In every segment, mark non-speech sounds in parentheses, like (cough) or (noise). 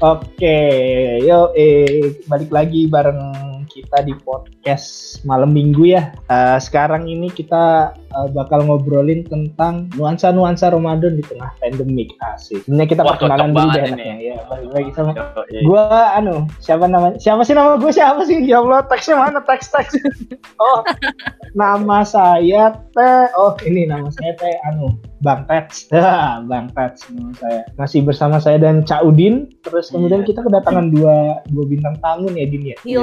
Oke, yo eh balik lagi bareng kita di podcast malam minggu ya. Uh, sekarang ini kita uh, bakal ngobrolin tentang nuansa-nuansa Ramadan di tengah pandemik. Asik. Sebenarnya kita Wah, perkenalan dulu deh ini. Ya, balik-balik sama gua anu siapa namanya siapa sih nama gue siapa sih? Ya Allah teksnya mana? Teks teks. Oh nama saya teh oh ini nama saya teh anu Bang Tets. Ah, (laughs) Bang Tets nama saya. Masih bersama saya dan Cak Udin. Terus kemudian Iya. kita kedatangan dua dua bintang tamu nih ya. Din ya Iya,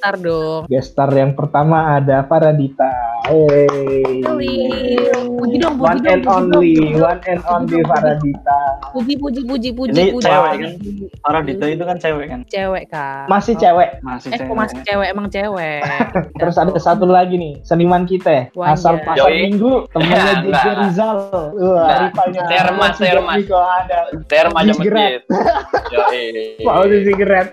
gestar dong. Gestar yang pertama ada Faradita hey. Puji dong, puji one dong. and puji only dong. one and only Faradita Puji, puji, puji, puji, Ini puji. cewek kan? Para Dito itu kan cewek kan? Cewek kan. masih cewek Masih Eh, cewek. kok masih cewek? Emang cewek. (laughs) Terus ada satu lagi nih, seniman kita, asal pasar Yoi. minggu, temennya Ya, enggak. Rizal. Wah, rivalnya. Saya remaja Habis gerak. masjid. (laughs) Yoi. Wow, itu sigaret.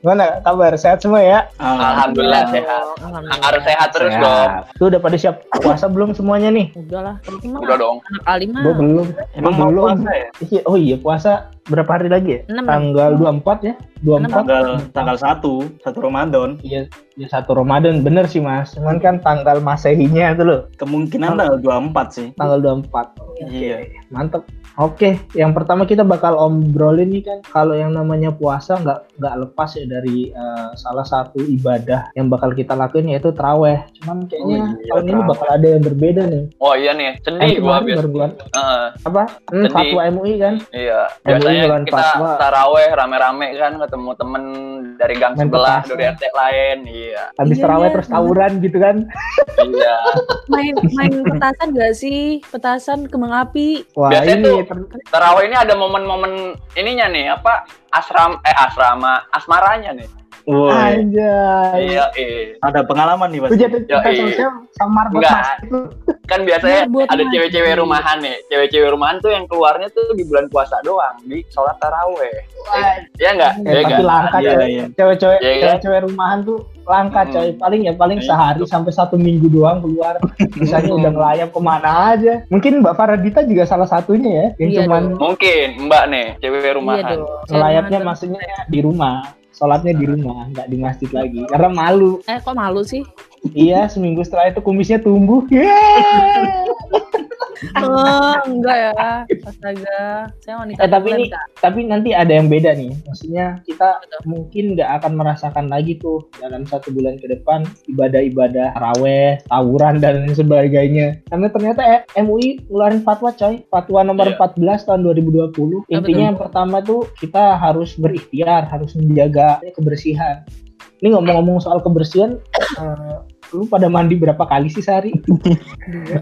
Gimana kabar? Sehat semua ya? Alhamdulillah sehat. Alhamdulillah. Harus sehat terus dong. Tuh udah pada siap puasa belum semuanya nih? Udah lah. Udah dong. Alima. Gua belum. Emang mau belum. puasa ya? Iya, Oh iya, puasa berapa hari lagi ya? Enam, Tanggal 24 ya? 24? tanggal tanggal 1 1 Ramadan Iya, ya satu Ramadan. Bener sih mas. Cuman kan tanggal masehinya itu loh. kemungkinan tanggal 24 sih Tanggal 24. iya Mantep. Oke, yang pertama kita bakal obrolin nih kan kalau yang namanya puasa nggak nggak lepas ya dari eh, salah satu ibadah yang bakal kita lakuin yaitu traweh. Cuman kayaknya Oh iya, tahun ini bakal ada yang berbeda nih. Oh iya nih, sedih gua habis. Heeh, apa? Hmm, fatwa MUI kan? iya. MUI Biasanya bulan kita fatwa. taraweh rame-rame kan ketemu temen dari gang Main sebelah, petasan. dari RT lain. Iya. Habis Iya, taraweh iya. terus tawuran gitu kan? Iya. Main main petasan gak sih? Petasan kembang api. Wah Biasanya ini tuh- ter- Taraweh ini ada momen-momen ininya nih, apa? Asram eh asrama asmaranya nih. Woi, Anjay. Iya, iya. ada pengalaman nih pasti jatuh cinta Yoi. sosial sama marbot Enggak. mas itu. kan biasanya buat ada cewek-cewek rumahan nih cewek-cewek rumahan tuh yang keluarnya tuh di bulan puasa doang di sholat taraweh Iya enggak Eh, Iya tapi enggak langka Iya, cewek- iya. cewek-cewek Iya, kan? cewek-cewek rumahan tuh langka Mm-mm. coy paling ya paling Iya. sehari sampai satu minggu doang keluar misalnya udah ngelayap ke mana aja mungkin Mbak Faradita juga salah satunya ya yang Iya cuman mungkin mbak nih cewek Iya rumahan dong. ngelayapnya maksudnya di rumah sholatnya di rumah nggak di masjid lagi karena malu Eh kok malu sih? Iya seminggu setelah itu kumisnya tumbuh Yeay. (laughs) Oh, (laughs) enggak ya. Astaga. Saya wanita Eh, tapi ini tapi nanti ada yang beda nih. Maksudnya kita Betul. mungkin nggak akan merasakan lagi tuh dalam satu bulan ke depan ibadah-ibadah raweh, tawuran dan lain sebagainya. Karena ternyata eh, MUI ngeluarin fatwa coy, fatwa nomor Iya. 14 tahun 2020. Ya, Intinya betul. yang pertama tuh kita harus berikhtiar, harus menjaga kebersihan. Ini ngomong-ngomong soal kebersihan, eh, lu pada mandi berapa kali sih sehari?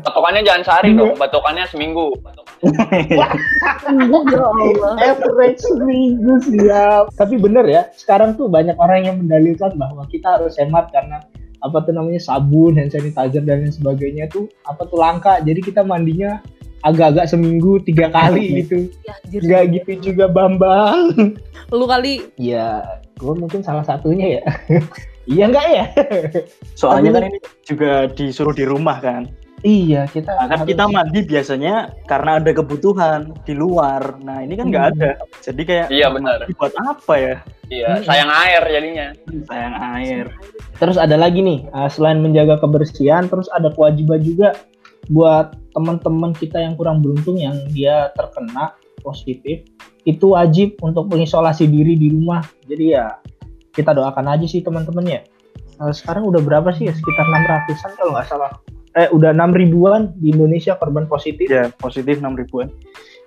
batokannya jangan sehari Iya. dong batokannya seminggu (laughs) ya Allah. average seminggu siap. Tapi bener ya, sekarang tuh banyak orang yang mendalilkan bahwa kita harus hemat karena apa tuh namanya sabun, hand sanitizer dan lain sebagainya tuh apa tuh langka. Jadi kita mandinya agak-agak seminggu tiga kali gitu. Ya, anjir. Gak gitu juga Bambang. Lu kali Ya, gue mungkin salah satunya ya. (laughs) iya enggak ya? soalnya kan ini juga disuruh di rumah kan iya, kita nah, kan harus- kita mandi biasanya karena ada kebutuhan di luar nah ini kan nggak Hmm. ada jadi kayak iya benar buat apa ya iya Hmm. sayang air jadinya sayang air Terus ada lagi nih, uh, selain menjaga kebersihan, terus ada kewajiban juga buat teman-teman kita yang kurang beruntung yang dia terkena positif, itu wajib untuk mengisolasi diri di rumah. Jadi ya kita doakan aja sih teman-teman ya. Uh, sekarang udah berapa sih ya? Sekitar 600-an kalau nggak salah. Eh udah 6 ribuan di Indonesia korban positif. ya positif enam ribuan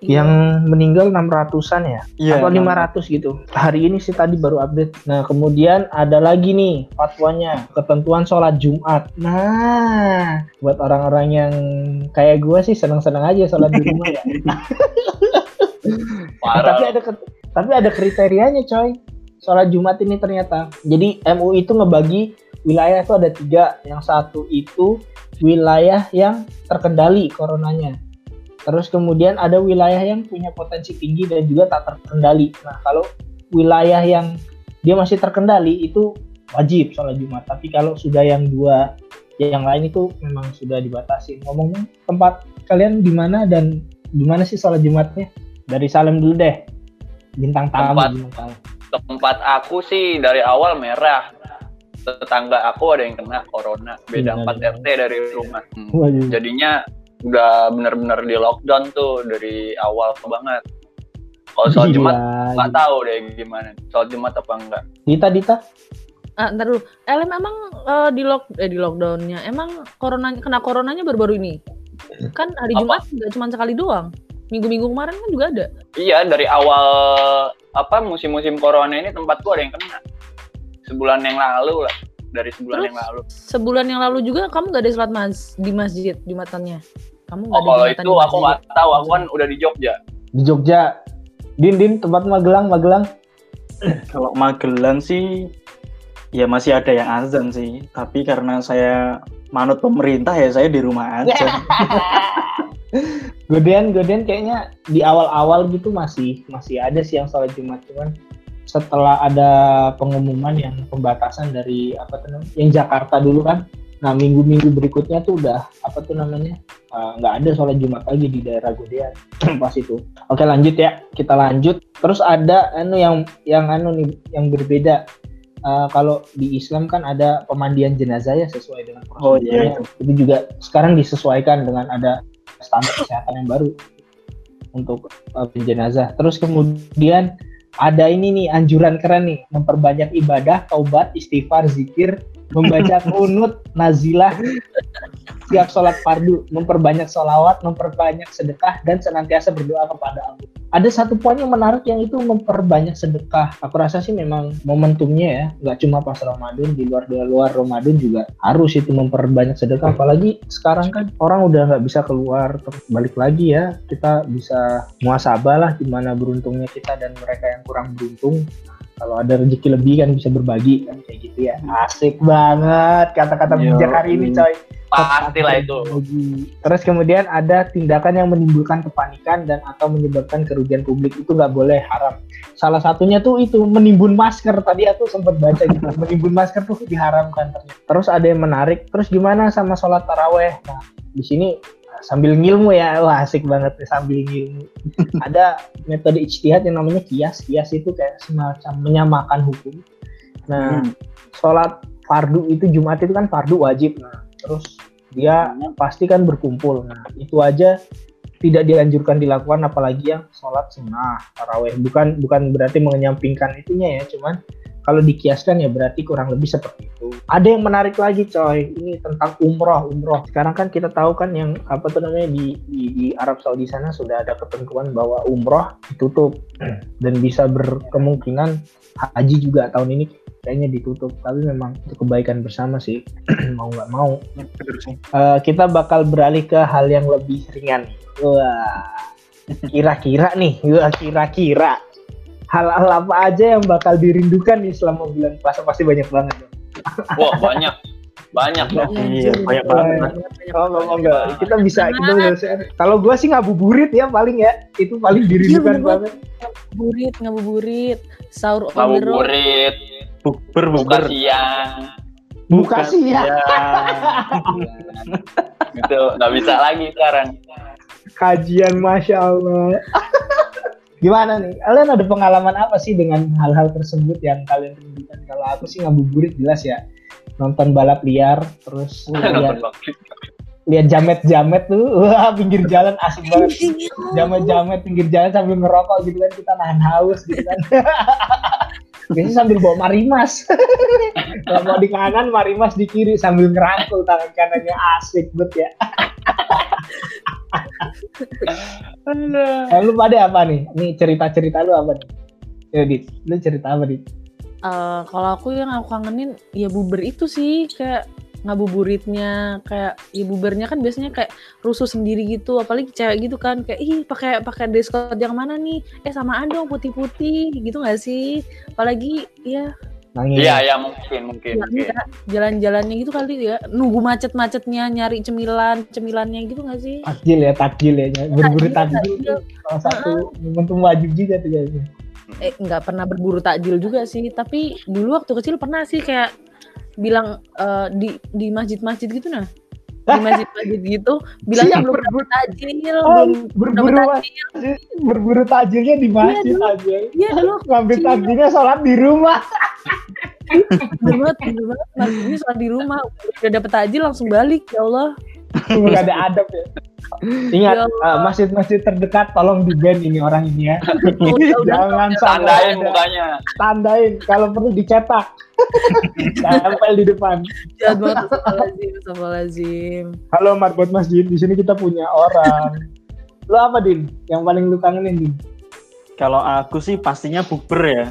Yang meninggal 600-an ya iya atau enam- 500 gitu. Hari ini sih tadi baru update. Nah, kemudian ada lagi nih fatwanya, ketentuan sholat Jumat. Nah, buat orang-orang yang kayak gue sih senang-senang aja sholat di rumah ya. parah (laughs) tapi ada tapi ada kriterianya, coy. Sholat Jumat ini ternyata. Jadi MUI itu ngebagi wilayah itu ada tiga. Yang satu itu wilayah yang terkendali coronanya. Terus kemudian ada wilayah yang punya potensi tinggi dan juga tak terkendali. Nah, kalau wilayah yang dia masih terkendali itu wajib sholat Jumat. Tapi kalau sudah yang dua yang lain itu memang sudah dibatasi. Ngomong tempat kalian di mana dan di mana sih sholat Jumatnya? Dari Salem dulu deh. bintang tamu Tempat. bintang tamu. Tempat aku sih dari awal merah tetangga aku ada yang kena corona beda Iya, 4 iya. RT dari rumah Hmm. Waduh. jadinya udah bener-bener di lockdown tuh dari awal banget kalau soal Gila, Jumat nggak gila. tahu deh gimana soal Jumat apa enggak Dita Dita Ah, ntar dulu. Elem emang eh, di lock eh di lockdownnya emang corona kena coronanya baru-baru ini. Kan hari Apa? Jumat nggak cuma sekali doang. Minggu-minggu kemarin kan juga ada. iya dari awal apa musim-musim corona ini tempatku ada yang kena sebulan yang lalu lah dari sebulan Terus? yang lalu Sebulan yang lalu juga kamu nggak ada sholat mas di masjid jumatannya. Kamu nggak oh ada kalau itu di aku nggak tahu aku kan udah di Jogja di Jogja Din Din tempat Magelang Magelang (clears throat) Kalau Magelang sih ya masih ada yang azan sih. Tapi karena saya manut pemerintah ya saya di rumah aja. (laughs) (laughs) Godean Godean kayaknya di awal-awal gitu masih masih ada sih yang sholat Jumat cuman setelah ada pengumuman yang pembatasan dari apa tuh namanya yang Jakarta dulu kan. Nah minggu-minggu berikutnya tuh udah apa tuh namanya uh, nggak ada sholat Jumat lagi di daerah Godean (clears throat) pas itu. Oke lanjut ya kita lanjut. Terus ada anu yang yang anu nih yang berbeda. Uh, kalau di Islam kan ada pemandian jenazah ya sesuai dengan Oh, iya, prosedurnya. itu juga sekarang disesuaikan dengan ada standar kesehatan yang baru untuk uh, jenazah. Terus kemudian ada ini nih anjuran keren nih memperbanyak ibadah, taubat, istighfar, zikir, membaca (laughs) kunut, nazilah, siap sholat fardu, memperbanyak sholawat, memperbanyak sedekah dan senantiasa berdoa kepada Allah. Ada satu poin yang menarik yang itu memperbanyak sedekah. Aku rasa sih memang momentumnya ya, nggak cuma pas Ramadan, di luar di luar Ramadan juga harus itu memperbanyak sedekah. Apalagi sekarang kan orang udah nggak bisa keluar, balik lagi ya, kita bisa muasabah lah gimana beruntungnya kita dan mereka yang kurang beruntung. Kalau ada rezeki lebih kan bisa berbagi kan kayak gitu ya. Asik banget kata-kata bijak hari ini coy. pastilah itu Berbagi. Terus kemudian ada tindakan yang menimbulkan kepanikan dan atau menyebabkan kerugian publik itu nggak boleh haram. Salah satunya tuh itu menimbun masker. Tadi aku sempat baca gitu. (laughs) menimbun masker tuh diharamkan ternyata. Terus ada yang menarik. Terus gimana sama sholat taraweh? Nah, di sini sambil ngilmu ya, wah asik banget nih sambil ngilmu. (laughs) ada metode ijtihad yang namanya kias. Kias itu kayak semacam menyamakan hukum. Nah, Hmm. sholat fardu itu Jumat itu kan fardu wajib. Nah, terus dia pasti kan berkumpul. Nah, itu aja tidak dianjurkan dilakukan apalagi yang sholat sunnah taraweh. Bukan bukan berarti menyampingkan itunya ya, cuman kalau dikiaskan ya berarti kurang lebih seperti itu. Ada yang menarik lagi coy, ini tentang umroh, umroh. Sekarang kan kita tahu kan yang apa tuh namanya di, di, di Arab Saudi sana sudah ada ketentuan bahwa umroh ditutup dan bisa berkemungkinan haji juga tahun ini kayaknya ditutup. Tapi memang itu kebaikan bersama sih, (clears throat) mau nggak mau. Eh, kita bakal beralih ke hal yang lebih ringan. Wah, kira-kira nih, wah kira-kira hal-hal apa aja yang bakal dirindukan nih selama bulan puasa pasti banyak banget. dong. wah banyak banyak dong Iya, banyak banget. Oh, enggak, enggak. Kita bisa kita bisa share. Kalau gua sih ngabuburit ya paling ya, itu paling dirindukan Iya, bener banget. Ngabuburit, ngabuburit, sahur on the road. ngabuburit Bukber, buka bukber. siang Buka sih ya. gitu nggak bisa lagi sekarang Kajian masya Allah. (laughs) Gimana nih? Kalian ada pengalaman apa sih dengan hal-hal tersebut yang kalian rindukan? Kalau aku sih ngabuburit jelas ya. Nonton balap liar, terus (laughs) lihat lihat jamet-jamet tuh, (laughs) wah pinggir jalan asik banget. (laughs) Jamet-jamet pinggir jalan sambil ngerokok gitu kan kita nahan haus gitu kan. Biasanya sambil bawa marimas. Kalau mau di kanan, marimas di kiri sambil ngerangkul tangan kanannya asik bet ya. Eh, lu pada apa nih? Nih cerita-cerita lu apa nih? Ya. Lu cerita apa, Dit? Eh, kalau aku yang aku kangenin ya buber itu sih kayak ngabuburitnya kayak ya bubernya kan biasanya kayak rusuh sendiri gitu apalagi cewek gitu kan kayak ih pakai pakai dress code yang mana nih eh samaan dong putih-putih gitu gak sih apalagi ya Nangis. iya ya mungkin mungkin ya, mungkin enggak, jalan-jalannya gitu kali ya nunggu macet-macetnya nyari cemilan cemilannya gitu gak sih Takjil ya, takjil ya. Berburu takjil salah satu momentum wajib juga tuh kayaknya. eh nggak pernah berburu takjil juga sih tapi dulu waktu kecil pernah sih kayak bilang eh, di di masjid-masjid gitu nah di masjid-masjid gitu bilangnya Siap, belum berburu. dapat tajil Oh, belum berburu tajil berburu tajilnya di masjid dulu. aja. iya dulu Ngambil Iya. tajilnya sholat di rumah. bener banget bener banget mas ini sholat di rumah udah dapat tajil langsung balik ya Allah Gak ada adab ya. Ingat, Ya eh, masjid-masjid terdekat tolong di ban ini orang ini ya. (laughs) udah, udah, Jangan sampai Tandain ada. mukanya. Tandain, kalau perlu dicetak. (laughs) Tempel di depan. jahat banget Halo marbot masjid, di sini kita punya orang. Lu apa din? Yang paling lu kangenin din? Kalau aku sih pastinya bukber ya.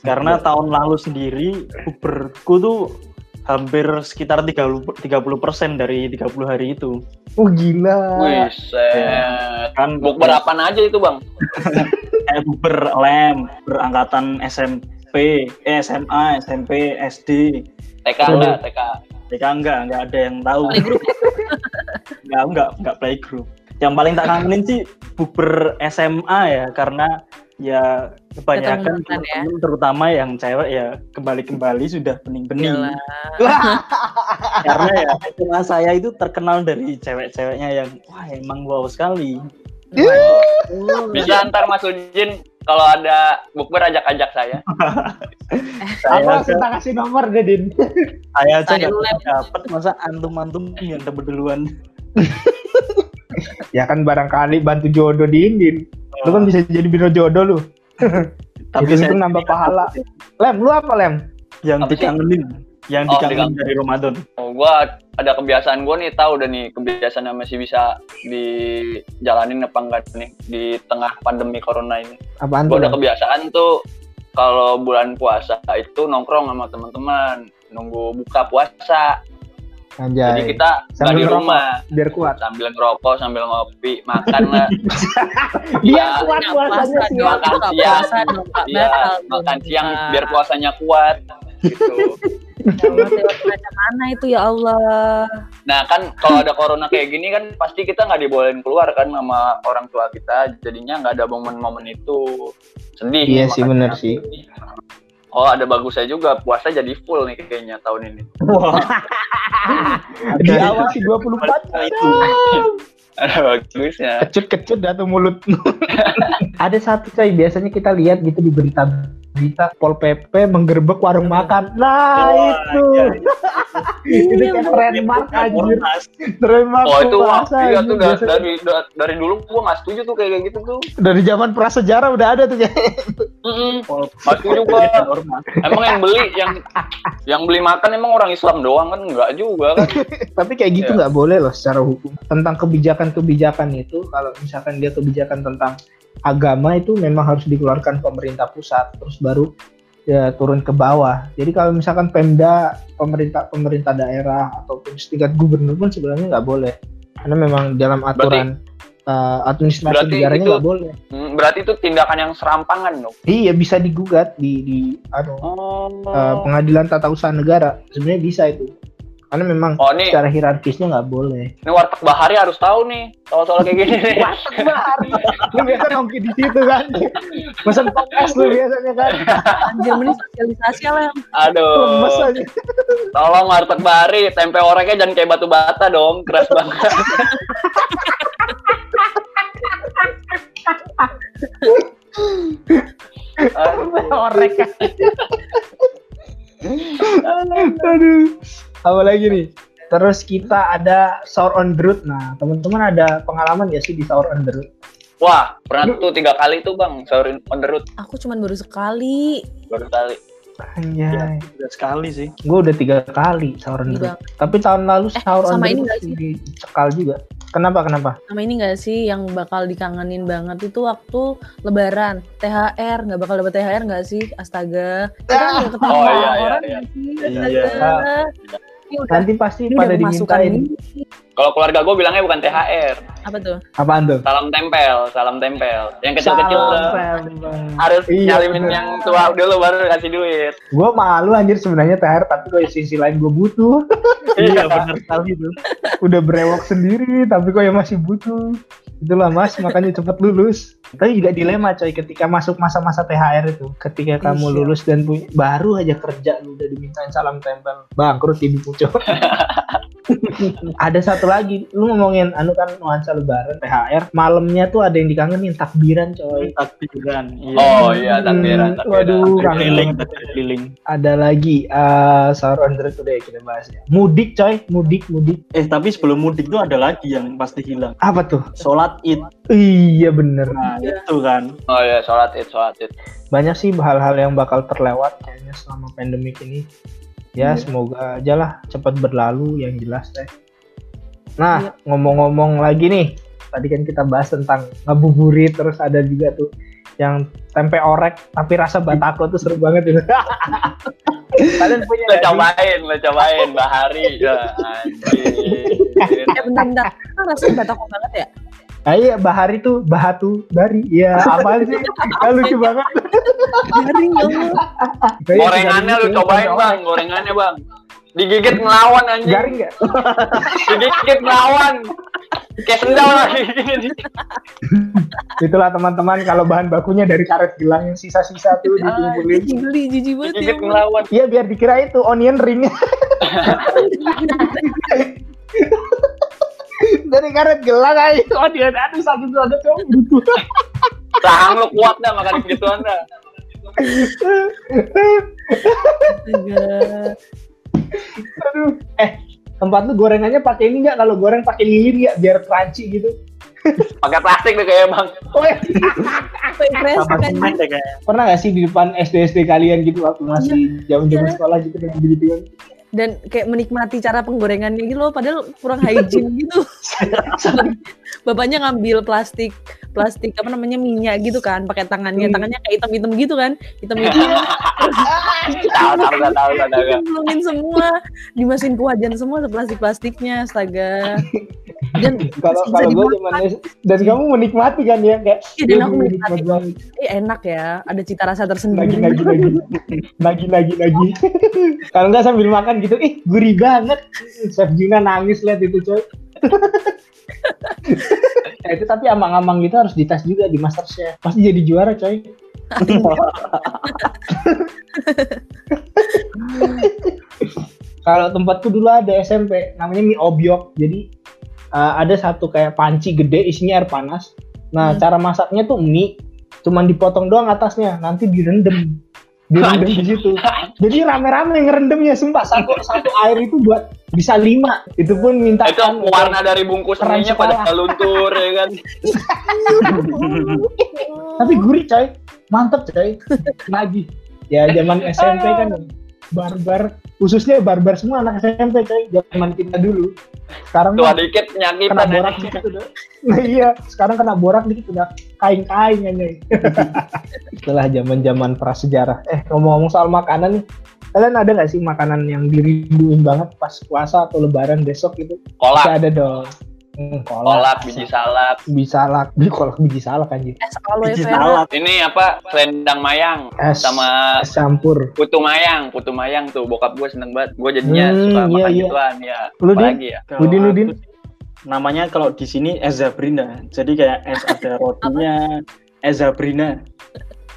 Karena tahun lalu sendiri bukberku tuh hampir sekitar 30 persen dari 30 hari itu. Oh gila. Wih, set. Kan Bukber apaan aja itu, Bang? (laughs) kayak bukber lem, berangkatan SMP, eh, SMA, SMP, SD. TK enggak, TK. TK enggak, enggak ada yang tahu. Playgroup. (laughs) Enggak, enggak, enggak playgroup. Yang paling tak kangenin sih bukber SMA ya, karena ya kebanyakan mantan ya. terutama yang cewek ya kembali-kembali sudah bening-bening. (laughs) Karena ya SMA saya itu terkenal dari cewek-ceweknya yang wah emang wow sekali. (laughs) Bisa ntar Mas Ujin kalau ada bukber ajak-ajak saya. (laughs) Saya Apa kita kasih nomor deh din? saya aja nggak dapat masa antum-antum yang dapat duluan. Ya kan barangkali bantu jodoh di Indin. Lu kan bisa jadi biro jodoh lu. (laughs) Tapi Itu nambah pahala. Lem, lu apa lem? yang dikangenin, yang Oh, dikangenin dari Ramadan. Oh, gua ada kebiasaan gua nih tahu udah nih kebiasaan yang masih bisa dijalanin apa enggak nih di tengah pandemi corona ini. Apaan Gua tuh? ada Lem? kebiasaan tuh kalau bulan puasa itu nongkrong sama teman-teman nunggu buka puasa. Jadi Anjay. kita nggak Sambil di ngerokok. rumah Biar kuat. sambil ngerokok sambil ngopi makan lah (laughs) Biar Ya, kuat puasanya puasa sih. makan siang. Iya, makan siang biar puasanya kuat gitu. Ya macam mana itu ya Allah Nah kan kalau ada corona kayak gini kan pasti kita nggak dibolehin keluar kan sama orang tua kita, jadinya nggak ada momen-momen itu sedih. Iya sih, bener sih. Oh ada bagusnya juga puasa jadi full nih kayaknya tahun ini. Wah, (laughs) Diawasi 24 itu. Ada bagusnya. (laughs) kecut-kecut dah tuh mulut. (laughs) ada satu coy, biasanya kita lihat gitu di berita berita Pol PP menggerebek warung makan. Nah, Wah, itu. iya, itu Iya, (laughs) kayak trademark anjir. Trademark Oh itu wah, puasa, iya tuh dari da- dari dulu gua nggak setuju tuh kayak gitu tuh. dari zaman prasejarah udah ada tuh ya. Mm-mm. Pol- Nggak setuju gua. Emang yang beli yang yang beli makan emang orang Islam doang kan nggak juga kan? (laughs) Tapi kayak gitu Iya. nggak boleh loh secara hukum. Tentang kebijakan-kebijakan itu, kalau misalkan dia kebijakan tentang agama itu memang harus dikeluarkan pemerintah pusat, terus baru ya turun ke bawah. Jadi kalau misalkan Pemda, pemerintah pemerintah daerah ataupun setingkat gubernur pun sebenarnya nggak boleh, karena memang dalam aturan uh, administrasi berarti negaranya nggak boleh. Hmm, Berarti itu tindakan yang serampangan dong. Iya bisa digugat di di anu, Oh. uh, pengadilan tata usaha negara. Sebenarnya bisa itu, karena memang Oh nih, secara hierarkisnya nggak boleh. ini warteg Bahari harus tahu nih soal-soal kayak gini nih. Warteg Bahari. (laughs) lu biasa nongki di situ kan. Pesen pop es lu biasanya kan. Anjir mending sosialisasi lah Lemes Aduh, aja. tolong warteg Bahari, tempe oreknya jangan kayak batu bata dong, keras (laughs) banget. (laughs) Aduh. Orek. Aduh. Apa lagi nih? Terus kita ada sahur on the road. Nah, teman-teman ada pengalaman ya sih di sahur on the road? Wah, pernah tuh tiga kali tuh bang, sahurin on the road Aku cuman baru sekali baru kali. Anjay. Udah sekali sih. Gue udah tiga kali sahur on the. Tapi tahun lalu Eh, sahur on sama the ini road nggak sih? dicekal juga. Kenapa? Kenapa? Sama ini gak sih yang bakal dikangenin banget itu waktu lebaran THR nggak bakal dapat THR nggak sih astaga kita kan (laughs) nggak ketemu Oh, iya, iya, orang iya. nggak sih Iya. astaga ini udah Nanti pasti ini pada dimintain. ini Kalau keluarga gue bilangnya bukan THR, apa tuh Apaan tuh? salam tempel, salam tempel. Yang kecil-kecil harus Iya, nyalimin bener. yang tua dulu baru kasih duit. Gue malu anjir sebenarnya THR tapi kok di sisi lain gue butuh. Iya (laughs) benar sekali tuh. Udah brewok sendiri tapi kok ya masih butuh. Itulah mas makanya cepet lulus. Tapi juga dilema coy ketika masuk masa-masa THR itu. Ketika kamu Iya. lulus dan punya, baru aja kerja lu udah dimintain salam tempel. Bangkrut ibu pucuk. (laughs) (laughs) ada satu lagi, lu ngomongin anu kan nuansa lebaran THR, malamnya tuh ada yang dikangenin takbiran coy. takbiran iya Oh iya, takbiran, Hmm, takbiran. Waduh, kangen keliling banget. keliling Ada lagi eh sahur on the road udah ya kita bahas ya. Mudik coy, mudik mudik. eh tapi sebelum mudik tuh ada lagi yang pasti hilang Apa tuh? sholat id Iya bener. nah Iya. itu kan Oh iya, sholat id, sholat id. Banyak sih hal-hal yang bakal terlewat kayaknya selama pandemik ini. Ya Iya. semoga aja lah cepat berlalu yang jelas deh. Nah Iya. ngomong-ngomong lagi nih, tadi kan kita bahas tentang ngabuburit terus ada juga tuh yang tempe orek tapi rasa batako tuh seru banget itu. (laughs) Kalian punya Lo cobain, lo cobain, Bahari. Ya, anjir. Eh bentar bentar, rasanya batako banget ya? Ah, iya, bahari tuh bahatu bari. Iya, apaan sih? Ya, lucu banget. Garing ya. Gorengannya lu cobain, Bang. Gorengannya, Bang. Digigit ngelawan anjing. Garing nggak? Digigit ngelawan. Kayak sendal lagi. Itulah teman-teman kalau bahan bakunya dari karet gelang yang sisa-sisa tuh Ah, dikumpulin. jijik banget ya. Digigit ngelawan. Iya biar dikira itu onion ring. (laughs) Dari karet gelang aja onion. Aduh sakit banget tuh. Butuh. Rahang lu kuat dah makan gitu anda. Aduh. Eh tempat lu gorengannya pakai ini nggak? Kalau goreng pakai lilin nggak? Biar crunchy gitu. Pakai plastik deh kayak bang. Oh, iya. Pernah nggak sih di depan SD SD kalian gitu waktu masih jam-jam Iya. sekolah gitu dengan begitu? Dan kayak menikmati cara penggorengannya gitu loh, padahal kurang hygiene (laughs) gitu. (laughs) Bapaknya ngambil plastik, plastik apa namanya minyak gitu kan, pakai tangannya, Hmm. tangannya kayak hitam-hitam gitu kan, (laughs) tahu. tahu. Nyemplungin semua, dimasukin ke wajan semua plastik-plastiknya, astaga. Dan Kalau kalau gue SD dan kamu menikmati kan ya kayak Iya, dan "Ih, aku nikmat menikmati. banget." Eh, enak ya, ada cita rasa lagi tersendiri. lagi lagi lagi lagi lagi kalau nggak sambil makan gitu. Ih gurih banget. Chef Juna nangis lihat itu coy. Nah, (laughs) itu tapi amang-amang gitu harus dites juga di Masterchef. Pasti jadi juara coy. (laughs) Kalau tempatku dulu ada SMP namanya mie obyok. Jadi uh, ada satu kayak panci gede isinya air panas. Nah Hmm. cara masaknya tuh mie cuman dipotong doang atasnya. Nanti direndam direndam di situ jadi rame-rame ngerendamnya sumpah. Satu satu air itu buat bisa lima. Itu pun minta Itu warna dari bungkus minyak pada luntur ya kan. (laughs) tapi gurih coy. Mantep coy. Lagi. Ya zaman SMP kan barbar khususnya barbar semua anak SMP coy zaman kita dulu. Sekarang Tua mah dikit kena nyakitan borak dikit udah. (laughs) Nah, iya sekarang kena borak dikit udah. Kain-kain aja. (laughs) Itulah zaman zaman prasejarah. Eh ngomong-ngomong soal makanan nih. Kalian ada nggak sih makanan yang dirinduin banget pas puasa atau lebaran besok gitu? Kolak, Pasti ada dong hmm, kolak, kolak, biji salak. biji salak biji kolak biji salak anjir Es biji salak Ini apa? Selendang mayang es sama es campur putu mayang. Putu mayang tuh bokap gue seneng banget. Gue jadinya Hmm, suka iya, makan iya. gituan ya. Lu, Din? Apalagi ya. Kalau Udin, Udin. namanya kalau di sini es zabrina jadi kayak es ada (laughs) rotinya es zabrina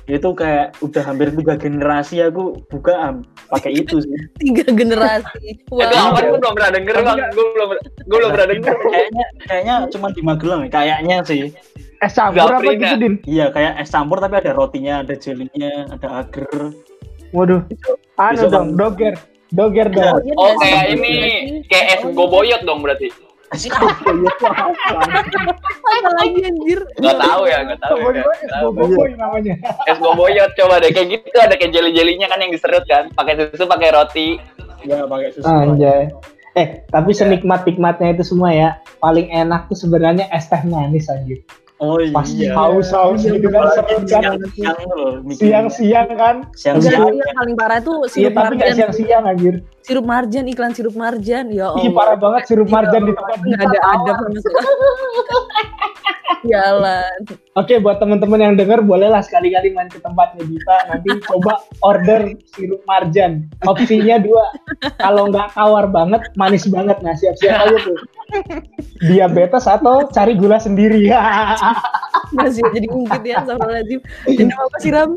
itu kayak udah hampir tiga generasi aku buka am- pakai itu sih (laughs) Tiga generasi. (laughs) Itu Wow. apa? Gue belum pernah denger bang. Gue belum gue belum pernah denger. (laughs) kayaknya kayaknya cuma di Magelang ya, kayaknya sih es campur apa gitu din iya kayak es campur tapi ada rotinya ada jelinya ada agar waduh anu dong kan- doger doger dong Iya, Oh kayak ini kayak es goboyot dong berarti. Es campur ya Apa lagi anjir? Gak tahu ya, gak tahu ya. Namanya Es goboyot coba deh kayak gitu ada kayak jeli-jelinya kan yang diserut kan. Pakai susu, pakai roti. ya pakai susu Anjay. Eh, tapi senikmat-nikmatnya itu semua ya, paling enak tuh sebenarnya es teh manis anjir. Oh Pas iya haus-haus Iya, gitu kan, Apalagi sepikan, siang-siang loh mikirnya. siang-siang kan. Enggak, siang-siang yang paling parah tuh Iya, sirup tapi nggak marjan. siang-siang anjir. Sirup marjan, iklan sirup marjan. Ya Allah. Ih, parah banget sirup marjan di tempat Nggak ada adab sama sekali. (laughs) Jalan. Oke, buat teman-teman yang denger, bolehlah sekali-kali main ke tempatnya Dita. Nanti coba order sirup marjan. Opsinya dua. Kalau nggak tawar banget, manis banget. Nah, siap-siap aja tuh. Diabetes atau cari gula sendiri. (laughs) Masih jadi ungkit ya, astagfirullahaladzim. Dan apa sih Ram?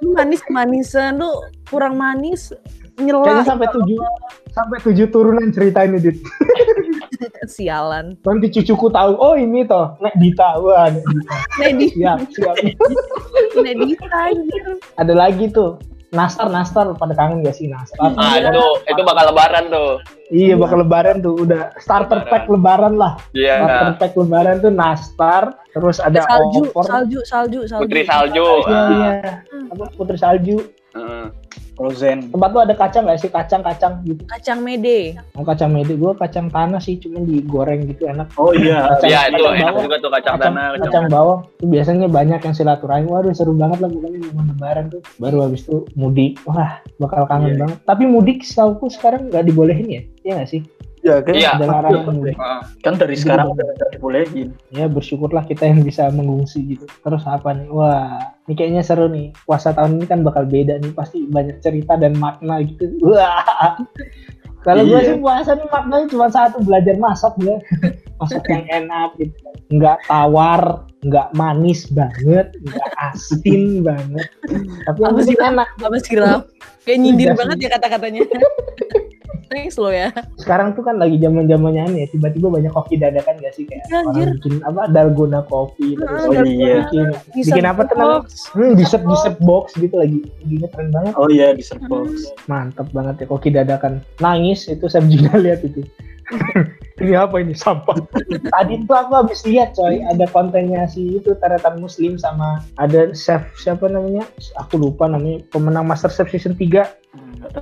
Lu manis manisan lu kurang manis. nyela Kayaknya sampai tujuh sampai tujuh turunan cerita ini dit. (laughs) sialan. Nanti cucuku tahu, oh ini toh, nek Dita, wah nek Dita. Siap, siap. Nedi anjir. Ada lagi tuh, Nastar, Nastar, pada kangen gak sih Nastar? Ah itu itu bakal lebaran tuh. Iya, bakal lebaran tuh, udah starter pack lebaran lah. Iya. Starter pack lebaran tuh Nastar, terus ada salju, opor. salju, salju, salju. Putri salju. Iya, Ah. iya. Apa putri salju. Heeh. Frozen. Tempat tuh ada kacang gak sih? Kacang-kacang gitu. Kacang mede. Oh, kacang mede, gue kacang tanah sih, cuman digoreng gitu enak. Oh iya. Kacang- Iya itu kacang enak bawang. juga tuh kacang kacang, tanah. kacang, Kacang. bawang itu biasanya banyak yang silaturahmi waduh seru banget lah pokoknya momen lebaran tuh baru habis itu mudik wah bakal kangen Iya. banget tapi mudik setahu sekarang nggak dibolehin ya iya nggak sih Ya kan, Iya. ada larangan mudik Heeh. kan dari sekarang udah udah dibolehin. ya bersyukurlah kita yang bisa mengungsi gitu terus apa nih wah ini kayaknya seru nih puasa tahun ini kan bakal beda nih pasti banyak cerita dan makna gitu wah (laughs) kalau gue Iya. sih puasa nih maknanya cuma satu belajar masak ya (laughs) masak yang enak gitu nggak tawar nggak manis banget nggak asin (laughs) banget tapi yang Apa sih, enak Apa sih? Kayak nyindir Iya sih. banget ya kata-katanya. Thanks lo ya. sekarang tuh kan lagi zaman zamannya nih ya tiba-tiba banyak kopi dadakan gak sih? Kayak anjir. orang bikin apa dalgona kopi terus Ah, Oh iya. bikin Bisa bikin apa box. hmm, dessert dessert box. gitu lagi. Lagi keren banget. Oh iya di Serbox. mantap banget ya koki dadakan. Nangis itu saya juga (laughs) lihat itu. (laughs) Ini apa ini sampah? (laughs) Tadi tuh aku habis lihat coy. Ada kontennya si itu Taretan Muslim sama ada chef siapa namanya? Aku lupa namanya pemenang Master Chef season 3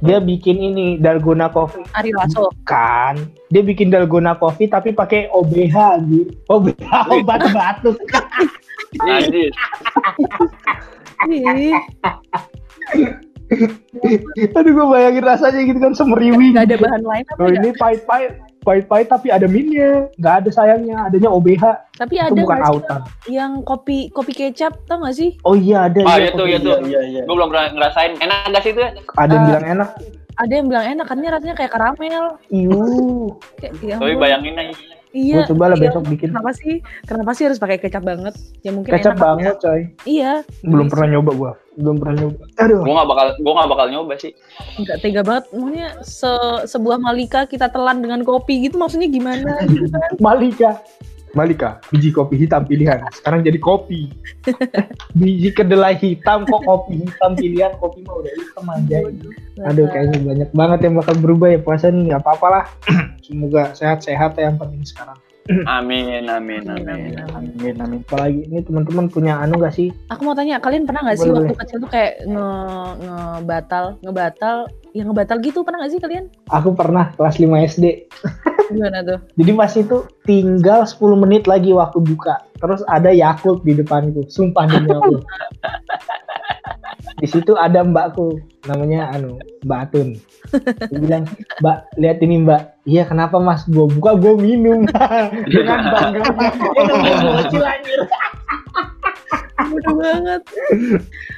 dia bikin ini dalgona coffee Ari Lasso. kan dia bikin dalgona coffee tapi pakai OBH gitu OBH (laughs) obat batuk Anjir. Ih, aduh gue bayangin rasanya gitu kan semeriwi Gak ada bahan lain apa oh, ya? ini pahit-pahit pahit-pahit tapi ada minnya nggak ada sayangnya adanya OBH Tapi itu ada bukan autan yang kopi kopi kecap tau gak sih? oh iya ada Ah iya, itu kopi. itu. Iya iya. Gue belum pernah ngerasain. Enak gak sih itu? ada yang Ah. bilang enak Ada yang bilang enak, kan rasanya kayak karamel. iu Kayak, ya Tapi bayangin aja. Iya. gue coba lah iya. besok bikin Kenapa sih? Kenapa sih harus pakai kecap banget? Ya mungkin kecap enak. banget coy Iya. belum pernah nyoba gua belum pernah nyoba aduh Gue gak bakal gue gak bakal nyoba sih. Enggak tega banget. Maksudnya se sebuah malika kita telan dengan kopi gitu maksudnya gimana gitu (laughs) kan? Malika Malika, biji kopi hitam pilihan. Sekarang jadi kopi. (laughs) biji kedelai hitam kok kopi hitam pilihan. Kopi mah udah hitam aja. Aduh, kayaknya banyak banget yang bakal berubah ya puasa nih. Gak apa-apa lah. (clears throat) Semoga sehat-sehat ya yang penting sekarang. (clears throat) Amin amin amin. Amin amin. Apalagi ini teman-teman punya anu gak sih? Aku mau tanya, kalian pernah nggak sih waktu kecil tuh kayak nge ngebatal, ngebatal, ya ngebatal gitu pernah nggak sih kalian? Aku pernah kelas 5 SD. (laughs) Gimana tuh? Jadi pas itu tinggal 10 menit lagi waktu buka. Terus ada Yakult di depanku. Sumpah demi (laughs) Allah. Di situ ada mbakku namanya anu Mbak Atun. Dia bilang, "Mbak, lihat ini, Mbak." "Iya, kenapa, Mas?" Gua buka, gua minum. Dengan. (laughs) Dia kecil anjir. Mudah banget.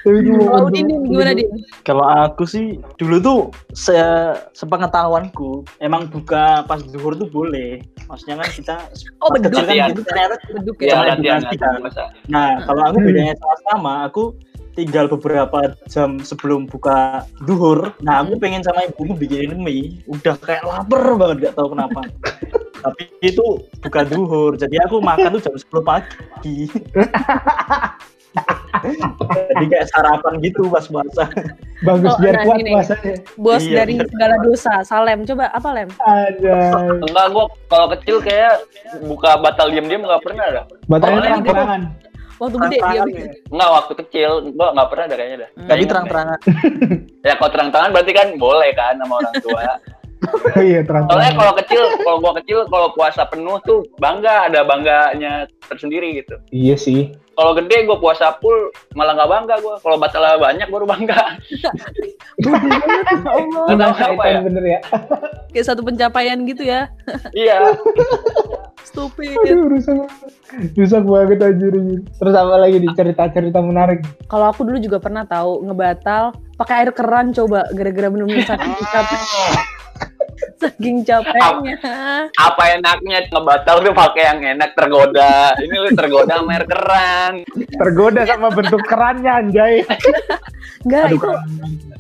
Tapi gua Kalau bener- Udin gimana Din? Kalau aku sih dulu tuh se sepengetahuanku emang buka pas zuhur tuh boleh. Maksudnya kan kita Oh beduk kecil kan gitu ternyata beduk Iya ya. Latihan kan. masa. Nah, kalau aku bedanya sama sama, aku tinggal beberapa jam sebelum buka duhur. Nah, aku Hmm. pengen sama ibuku bikinin mie. Udah kayak lapar banget, gak tahu kenapa. (laughs) Tapi itu buka duhur, jadi aku makan tuh jam 10 pagi. (laughs) jadi kayak sarapan gitu pas puasa. Bagus Oh, biar nah, kuat puasanya. Bos Iya, dari bener. segala dosa. Salem, coba apa Lem? Ada. Enggak gue kalau kecil kayak buka batal diem diem nggak pernah ada. Batalnya Oh, terang-terangan. Waktu gede dia. Ya. Enggak waktu kecil gue nggak pernah ada kayaknya dah. Hmm. Tapi Ingat terang-terangan. Ya kalau terang-terangan berarti kan boleh kan sama orang tua. (laughs) (laughs) Iya, Soalnya terang-terangan. kalau kecil, kalau gua kecil, kalau puasa penuh tuh bangga, ada bangganya tersendiri gitu. Iya sih. Kalau gede gua puasa full malah nggak bangga gua. Kalau batal banyak baru bangga. (laughs) Ya Allah. Tahu apa ya. bener ya. (laughs) Kayak satu pencapaian gitu ya. Iya. Stupid. Aduh, rusak. Rusak banget anjir. Terus apa lagi di cerita-cerita menarik? Kalau aku dulu juga pernah tahu ngebatal pakai air keran coba gara-gara bener-bener sakit ucap. Saking capeknya. Apa enaknya ngebatal tuh pakai yang enak tergoda. Ini lu tergoda sama air keran. Tergoda sama bentuk kerannya anjay. Enggak, Aduh, itu keran.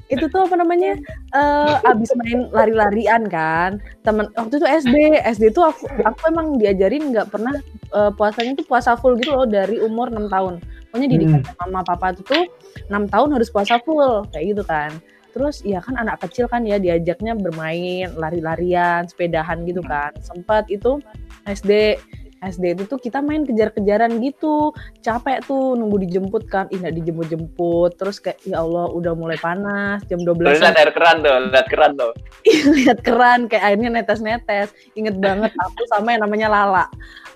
itu tuh apa namanya? eh abis main lari-larian kan. Temen waktu itu SD, SD tuh aku aku emang diajarin nggak pernah eh, puasanya tuh puasa full gitu loh dari umur 6 tahun. Pokoknya didikan sama mama papa itu tuh 6 tahun harus puasa full kayak gitu kan. Terus ya kan anak kecil kan ya diajaknya bermain, lari-larian, sepedahan gitu kan. Sempat itu SD SD itu tuh kita main kejar-kejaran gitu. Capek tuh nunggu dijemput kan. Ih dijemput-jemput. Terus kayak ya Allah udah mulai panas jam 12 Terus lihat air keran tuh, lihat keran tuh. (laughs) lihat keran kayak airnya netes-netes. Inget banget aku sama yang namanya Lala.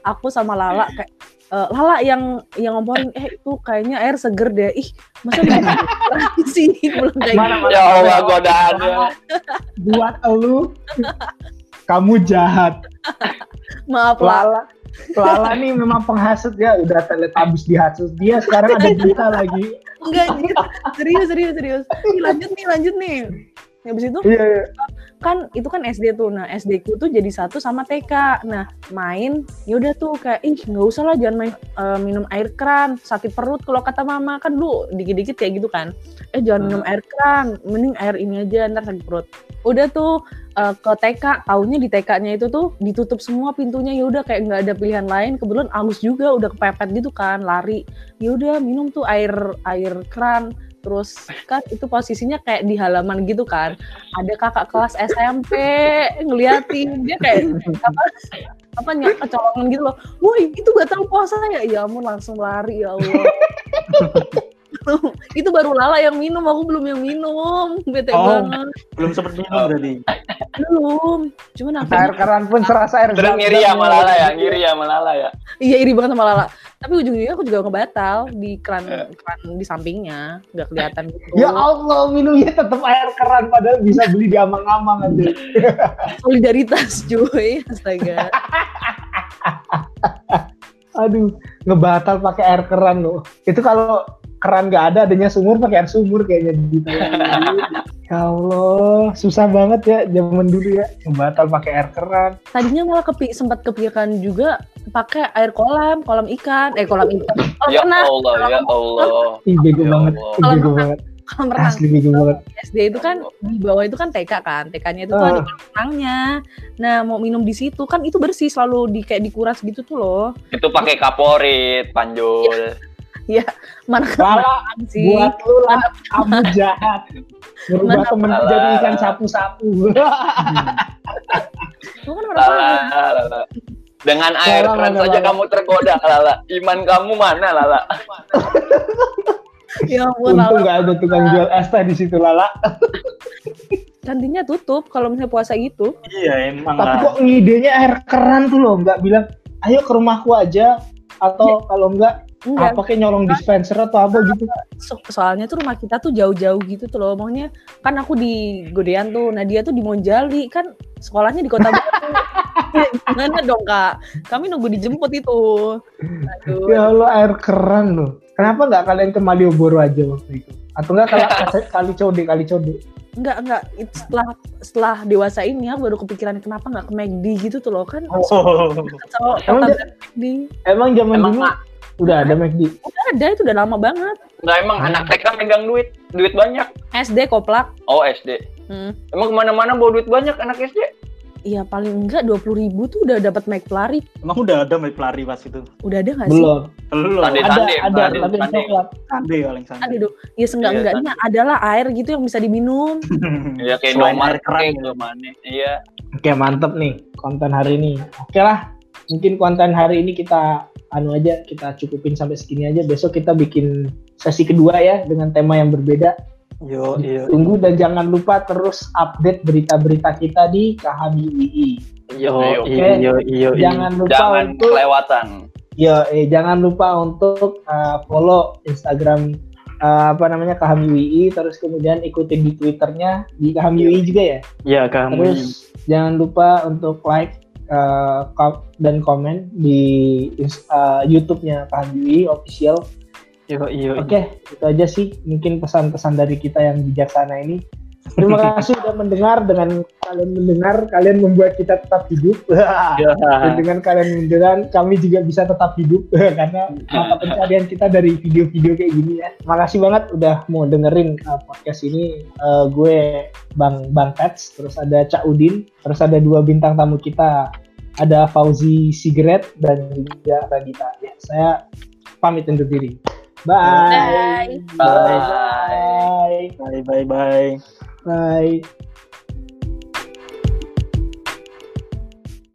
Aku sama Lala kayak eh, Lala yang yang ngomporin eh itu kayaknya air seger deh. Ih masa keran sih? (laughs) Belum kayak gitu. Ya Allah godaannya. (laughs) Buat elu kamu jahat. maaf Lala. Lala Lala nih memang penghasut ya, udah teletabis dihasut. Dia sekarang ada kita lagi. enggak serius serius serius. Lanjut nih lanjut nih habis itu Iya, iya. kan itu kan SD tuh. Nah SD ku tuh jadi satu sama TK nah main ya udah tuh kayak ih nggak usah lah jangan main eh, minum air keran sakit perut kalau kata mama. Kan lu dikit-dikit kayak gitu kan. Eh jangan minum air keran mending air ini aja ntar sakit perut. Udah tuh eh, ke TK taunya di TK-nya itu tuh ditutup semua pintunya. Ya udah kayak nggak ada pilihan lain. Kebetulan Agus juga udah kepepet gitu kan lari. Ya udah minum tuh air air keran terus kan itu posisinya kayak di halaman gitu kan. Ada kakak kelas SMP ngeliatin. Dia kayak apa apa nyak kecolongan gitu loh. Woi itu batal puasa ya ya ampun langsung lari ya Allah (laughs) (laughs) itu baru Lala yang minum aku belum yang minum bete Oh. banget Belum sempat minum berarti. belum cuman Air akhirnya keran pun serasa air Terus zam-zam ngiri sama ya. Lala ya, ngiri sama Lala ya. iya iri banget sama Lala tapi ujung-ujungnya aku juga ngebatal di keran keran di sampingnya nggak kelihatan gitu Ya Allah, minumnya tetap air keran padahal bisa beli di amang-amang aja. (laughs) solidaritas cuy astaga (laughs) Aduh, ngebatal pakai air keran loh. Itu kalau keran nggak ada, adanya sumur pakai air sumur kayaknya di Ya Allah, susah banget ya zaman dulu ya. Ngebatal pakai air keran. tadinya malah kepi sempat kepikiran juga pakai air kolam kolam ikan eh kolam ikan kolam Ya renang Allah, ya Allah. Ih, bego Ya banget. Bego banget. kolam renang Asli bego banget. SD itu kan di bawah itu kan TK kan TK-nya itu tuh Ah. ada kolam renangnya nah mau minum di situ kan itu bersih selalu di kayak dikuras gitu tuh loh Itu pakai kaporit, panjul. Mana Lala, kemarin sih buat lu lah, (laughs) kamu jahat. Berubah temen Lala. jadi ikan sapu-sapu. (laughs) itu kan orang Lala, Lala. Dengan air Lala, keran saja kamu tergoda, Lala. Iman kamu mana, Lala? (laughs) ya ampun Untung Lala. nggak ada tukang jual es teh di situ Lala. kantinnya tutup kalau misalnya puasa gitu Iya emang Tapi lah. kok ngidenya air keran tuh loh, nggak bilang ayo ke rumahku aja atau kalau enggak enggak. Apa kayak nyolong dispenser atau apa gitu. so- soalnya tuh rumah kita tuh jauh-jauh gitu tuh loh. Maunya kan aku di Godean tuh. Nah dia tuh di Monjali. Kan sekolahnya di kota Batu (laughs) ya, gimana dong kak? Kami nunggu dijemput itu. Aduh. Ya Allah air keran loh. Kenapa nggak kalian ke Malioboro aja waktu itu? Atau enggak kalau (laughs) kali code kali code? enggak enggak It- setelah setelah dewasa ini aku baru kepikiran kenapa nggak ke McD gitu tuh loh. Kan Oh. so, Emang Emang zaman Emang dulu udah ada McD. udah ada itu udah lama banget nggak emang anak TK megang duit, duit banyak. SD koplak Oh SD. hmm. Emang ke mana-mana bawa duit banyak anak SD? Iya paling enggak dua puluh ribu tuh udah dapat McFlurry Emang udah ada pelari pas itu? udah ada nggak sih? Belum. Belum. Tadi. Ada, Tandem, ada, tandem, tapi yang tandem. coklat. Tande paling sana. Ada dong. Ya seenggak Iya, enggaknya adalah air gitu yang bisa diminum. (laughs) Iya kayak kayak ya. Indomaret. Iya. Oke mantep nih konten hari ini. Oke lah, mungkin konten hari ini kita anu aja kita cukupin sampai segini aja. Besok kita bikin sesi kedua ya dengan tema yang berbeda. Yo, iya. Tunggu dan jangan lupa terus update berita-berita kita di Kahami UI. Yo, Ayo. iya, iya, iya. Jangan lupa Jangan untuk kelewatan. ya eh, jangan lupa untuk uh, follow Instagram uh, apa namanya Kahami UI terus kemudian ikutin di Twitternya di Kahami UI juga ya. Iya, kamu. Terus jangan lupa untuk like uh, dan komen di uh, YouTube-nya Kahami UI official. Oke, itu aja sih mungkin pesan-pesan dari kita yang bijaksana ini. Terima (laughs) kasih sudah mendengar dengan kalian mendengar kalian membuat kita tetap hidup. (laughs) Ya. Dan dengan kalian mendengar kami juga bisa tetap hidup (laughs) karena mata pencarian kita dari video-video kayak gini ya. Makasih banget udah mau dengerin uh, podcast ini. Uh, gue Bang Bang Pets, terus ada Cak Udin, terus ada dua bintang tamu kita. Ada Fauzi Sigret dan juga Radita. Ya, saya pamit undur diri. Bye. Bye. Bye. Bye. Bye. Bye bye bye. Bye.